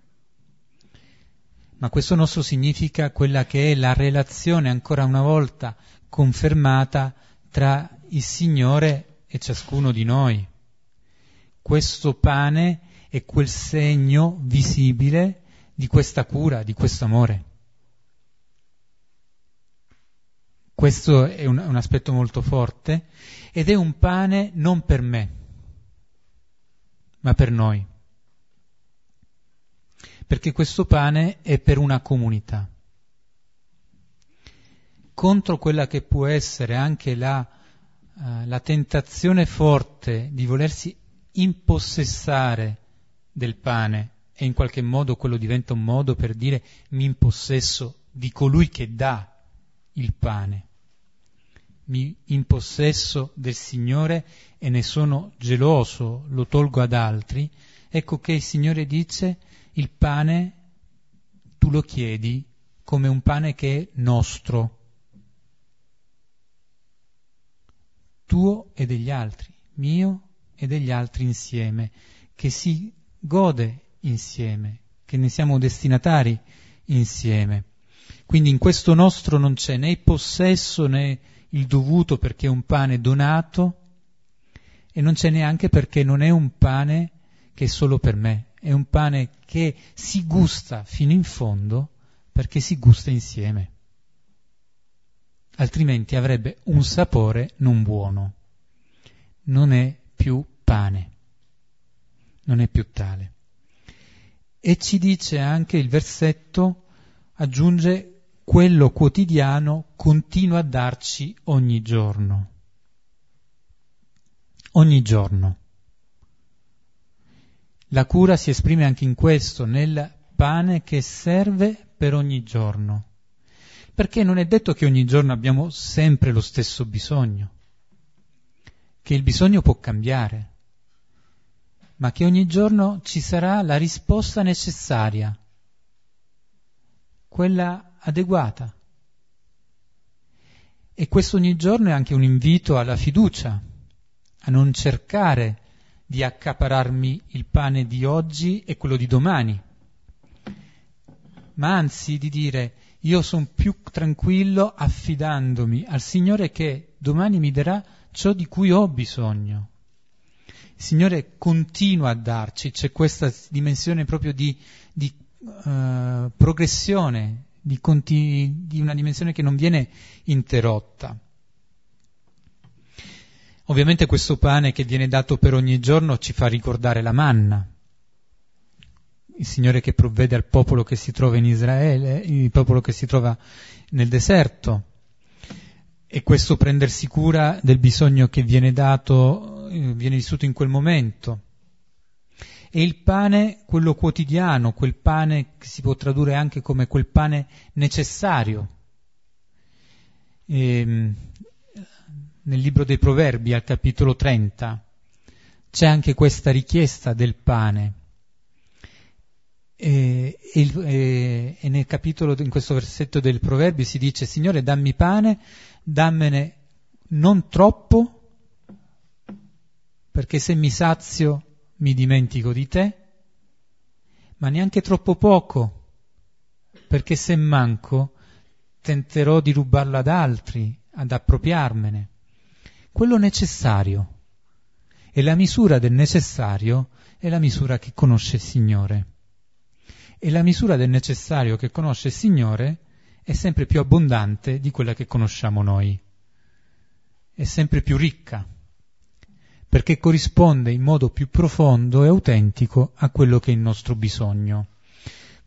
Speaker 2: ma questo nostro significa quella che è la relazione ancora una volta confermata tra il Signore e ciascuno di noi. Questo pane è quel segno visibile di questa cura, di questo amore. Questo è un, un aspetto molto forte ed è un pane non per me, ma per noi perché questo pane è per una comunità. Contro quella che può essere anche la, uh, la tentazione forte di volersi impossessare del pane e in qualche modo quello diventa un modo per dire mi impossesso di colui che dà il pane. Mi impossesso del Signore e ne sono geloso, lo tolgo ad altri. Ecco che il Signore dice il pane tu lo chiedi come un pane che è nostro, tuo e degli altri, mio e degli altri insieme, che si gode insieme, che ne siamo destinatari insieme. Quindi in questo nostro non c'è né il possesso né il dovuto perché è un pane donato e non c'è neanche perché non è un pane che è solo per me, è un pane che si gusta fino in fondo perché si gusta insieme. Altrimenti avrebbe un sapore non buono. Non è più pane. Non è più tale. E ci dice anche il versetto, aggiunge, quello quotidiano continua a darci ogni giorno. Ogni giorno. La cura si esprime anche in questo, nel pane che serve per ogni giorno. Perché non è detto che ogni giorno abbiamo sempre lo stesso bisogno, che il bisogno può cambiare, ma che ogni giorno ci sarà la risposta necessaria, quella adeguata. E questo ogni giorno è anche un invito alla fiducia, a non cercare di accapararmi il pane di oggi e quello di domani, ma anzi di dire io sono più tranquillo affidandomi al Signore che domani mi darà ciò di cui ho bisogno. Il Signore continua a darci, c'è questa dimensione proprio di, di uh, progressione, di, conti, di una dimensione che non viene interrotta. Ovviamente questo pane che viene dato per ogni giorno ci fa ricordare la manna, il Signore che provvede al popolo che si trova in Israele, il popolo che si trova nel deserto. E questo prendersi cura del bisogno che viene dato, eh, viene vissuto in quel momento. E il pane, quello quotidiano, quel pane che si può tradurre anche come quel pane necessario. E, ehm, nel libro dei Proverbi, al capitolo 30, c'è anche questa richiesta del pane. E, e, e, nel capitolo, in questo versetto del Proverbi si dice, Signore dammi pane, dammene non troppo, perché se mi sazio mi dimentico di te, ma neanche troppo poco, perché se manco tenterò di rubarlo ad altri, ad appropriarmene quello necessario. E la misura del necessario è la misura che conosce il Signore. E la misura del necessario che conosce il Signore è sempre più abbondante di quella che conosciamo noi. È sempre più ricca, perché corrisponde in modo più profondo e autentico a quello che è il nostro bisogno.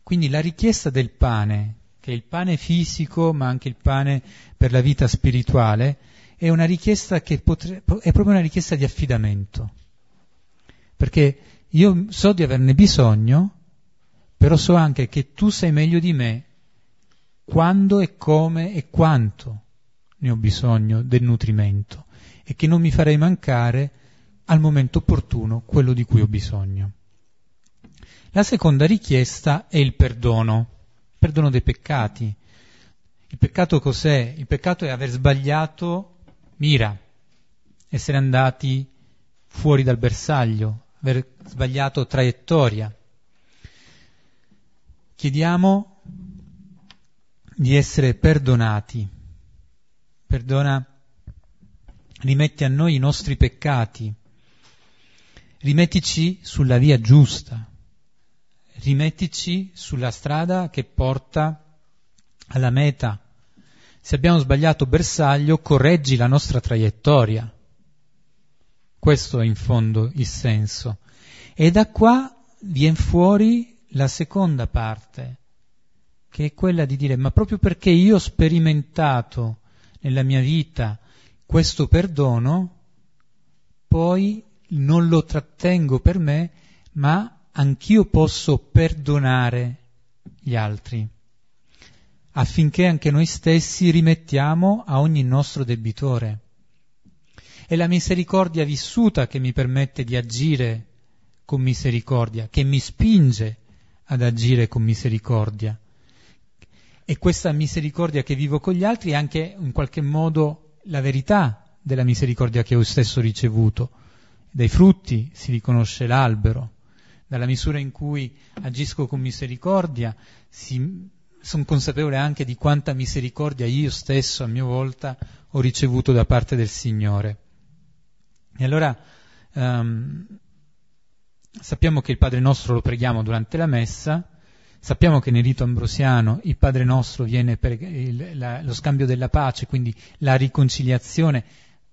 Speaker 2: Quindi la richiesta del pane, che è il pane fisico ma anche il pane per la vita spirituale, è una richiesta che potre, è proprio una richiesta di affidamento. Perché io so di averne bisogno, però so anche che tu sai meglio di me quando e come e quanto ne ho bisogno del nutrimento e che non mi farei mancare al momento opportuno quello di cui ho bisogno. La seconda richiesta è il perdono, il perdono dei peccati. Il peccato cos'è? Il peccato è aver sbagliato mira, essere andati fuori dal bersaglio, aver sbagliato traiettoria. Chiediamo di essere perdonati. Perdona, rimetti a noi i nostri peccati, rimettici sulla via giusta, rimettici sulla strada che porta alla meta se abbiamo sbagliato bersaglio, correggi la nostra traiettoria. Questo è in fondo il senso. E da qua viene fuori la seconda parte, che è quella di dire, ma proprio perché io ho sperimentato nella mia vita questo perdono, poi non lo trattengo per me, ma anch'io posso perdonare gli altri affinché anche noi stessi rimettiamo a ogni nostro debitore. È la misericordia vissuta che mi permette di agire con misericordia, che mi spinge ad agire con misericordia. E questa misericordia che vivo con gli altri è anche in qualche modo la verità della misericordia che ho stesso ricevuto. Dai frutti si riconosce l'albero, dalla misura in cui agisco con misericordia sono consapevole anche di quanta misericordia io stesso a mia volta ho ricevuto da parte del Signore. E allora um, sappiamo che il Padre nostro lo preghiamo durante la messa, sappiamo che nel rito ambrosiano il Padre nostro viene per il, la, lo scambio della pace, quindi la riconciliazione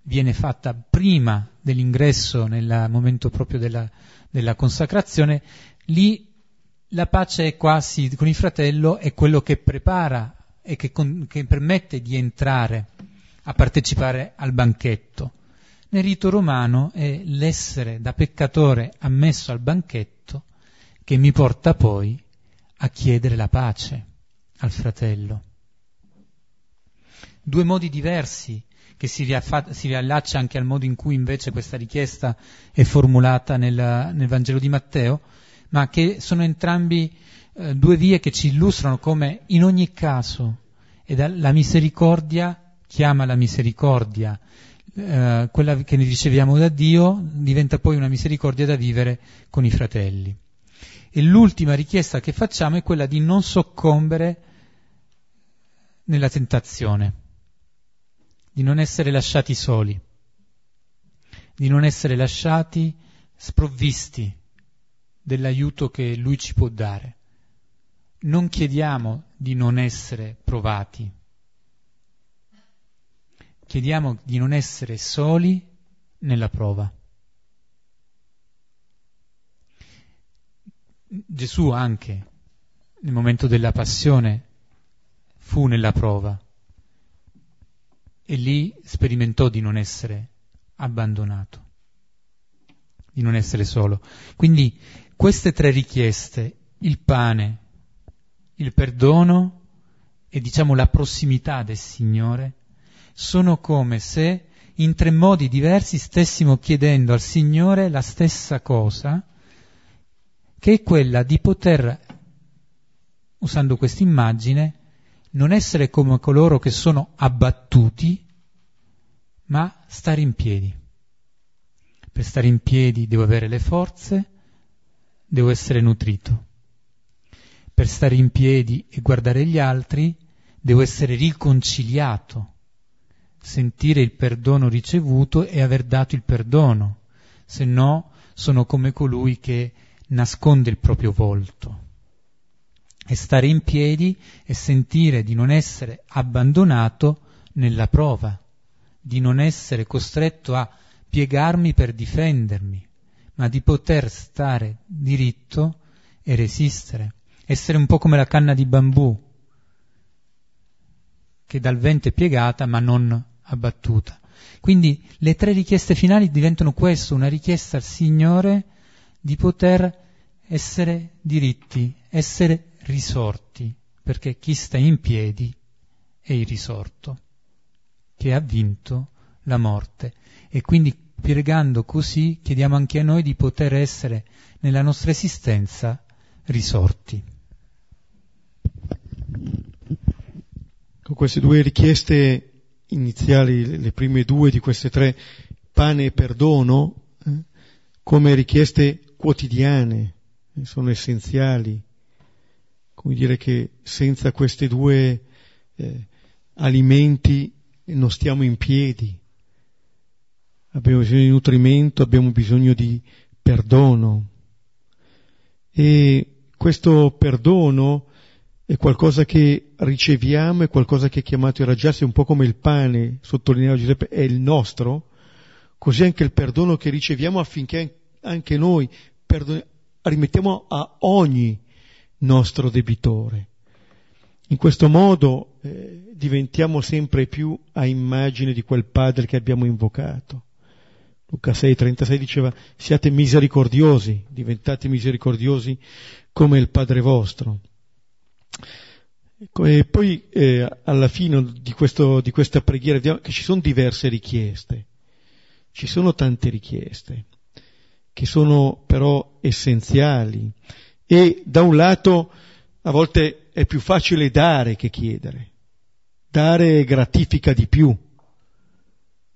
Speaker 2: viene fatta prima dell'ingresso nel momento proprio della, della consacrazione, lì la pace quasi con il fratello è quello che prepara e che, con, che permette di entrare a partecipare al banchetto. Nel rito romano è l'essere da peccatore ammesso al banchetto che mi porta poi a chiedere la pace al fratello. Due modi diversi che si, riaffa- si riallaccia anche al modo in cui invece questa richiesta è formulata nel, nel Vangelo di Matteo, ma che sono entrambi eh, due vie che ci illustrano come in ogni caso la misericordia chiama la misericordia, eh, quella che ne riceviamo da Dio, diventa poi una misericordia da vivere con i fratelli. E l'ultima richiesta che facciamo è quella di non soccombere nella tentazione, di non essere lasciati soli, di non essere lasciati sprovvisti dell'aiuto che Lui ci può dare. Non chiediamo di non essere provati, chiediamo di non essere soli nella prova. Gesù anche nel momento della passione fu nella prova e lì sperimentò di non essere abbandonato, di non essere solo. Quindi queste tre richieste, il pane, il perdono e diciamo la prossimità del Signore, sono come se in tre modi diversi stessimo chiedendo al Signore la stessa cosa, che è quella di poter, usando questa immagine, non essere come coloro che sono abbattuti, ma stare in piedi. Per stare in piedi devo avere le forze, devo essere nutrito. Per stare in piedi e guardare gli altri, devo essere riconciliato sentire il perdono ricevuto e aver dato il perdono, se no sono come colui che nasconde il proprio volto. E stare in piedi e sentire di non essere abbandonato nella prova, di non essere costretto a piegarmi per difendermi, ma di poter stare diritto e resistere, essere un po' come la canna di bambù, che dal vento è piegata ma non abbattuta. Quindi le tre richieste finali diventano questo, una richiesta al Signore di poter essere diritti, essere risorti, perché chi sta in piedi è il risorto, che ha vinto la morte. E quindi pregando così chiediamo anche a noi di poter essere nella nostra esistenza risorti.
Speaker 1: Con queste due richieste iniziali, le prime due di queste tre, pane e perdono, eh, come richieste quotidiane, eh, sono essenziali. Come dire che senza questi due eh, alimenti non stiamo in piedi. Abbiamo bisogno di nutrimento, abbiamo bisogno di perdono. E questo perdono è qualcosa che riceviamo, è qualcosa che è chiamato a irraggiarsi, un po' come il pane, sottolineava Giuseppe, è il nostro, così anche il perdono che riceviamo affinché anche noi perdon- rimettiamo a ogni nostro debitore. In questo modo eh, diventiamo sempre più a immagine di quel Padre che abbiamo invocato. Luca 6,36 diceva siate misericordiosi, diventate misericordiosi come il Padre vostro. E poi eh, alla fine di, questo, di questa preghiera vediamo che ci sono diverse richieste, ci sono tante richieste, che sono però essenziali. E da un lato a volte è più facile dare che chiedere, dare gratifica di più,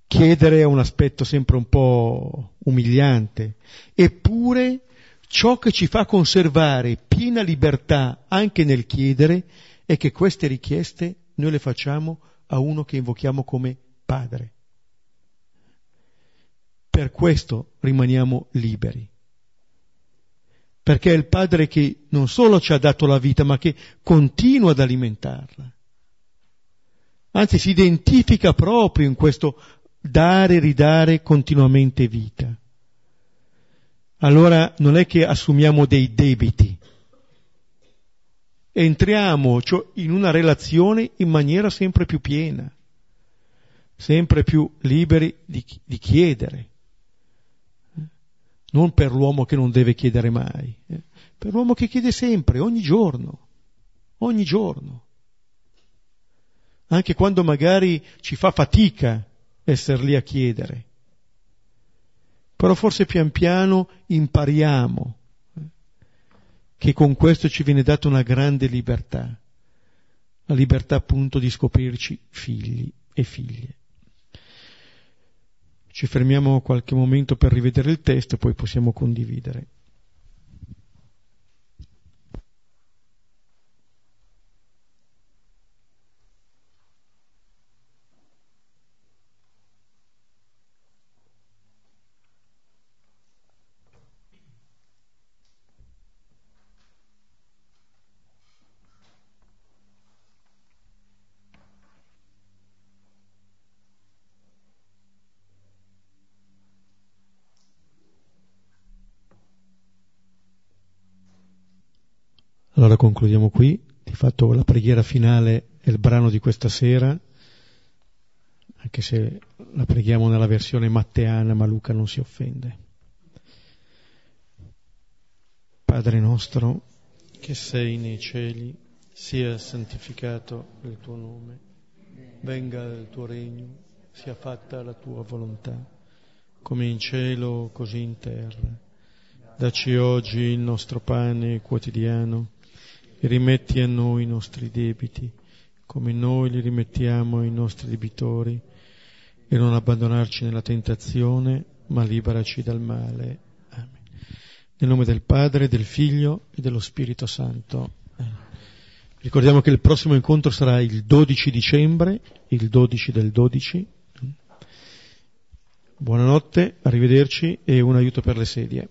Speaker 1: chiedere è un aspetto sempre un po' umiliante, eppure ciò che ci fa conservare piena libertà anche nel chiedere è che queste richieste noi le facciamo a uno che invochiamo come Padre. Per questo rimaniamo liberi. Perché è il Padre che non solo ci ha dato la vita, ma che continua ad alimentarla. Anzi, si identifica proprio in questo dare e ridare continuamente vita allora non è che assumiamo dei debiti, entriamo cioè, in una relazione in maniera sempre più piena, sempre più liberi di, di chiedere. Non per l'uomo che non deve chiedere mai, eh? per l'uomo che chiede sempre, ogni giorno, ogni giorno. Anche quando magari ci fa fatica essere lì a chiedere però forse pian piano impariamo che con questo ci viene data una grande libertà, la libertà appunto di scoprirci figli e figlie. Ci fermiamo qualche momento per rivedere il testo e poi possiamo condividere. Allora concludiamo qui, di fatto la preghiera finale è il brano di questa sera, anche se la preghiamo nella versione matteana, ma Luca non si offende. Padre nostro, che sei nei cieli, sia santificato il tuo nome, venga il tuo regno, sia fatta la tua volontà, come in cielo, così in terra. Dacci oggi il nostro pane quotidiano e rimetti a noi i nostri debiti, come noi li rimettiamo ai nostri debitori, e non abbandonarci nella tentazione, ma liberaci dal male. Amen. Nel nome del Padre, del Figlio e dello Spirito Santo. Ricordiamo che il prossimo incontro sarà il 12 dicembre, il 12 del 12. Buonanotte, arrivederci e un aiuto per le sedie.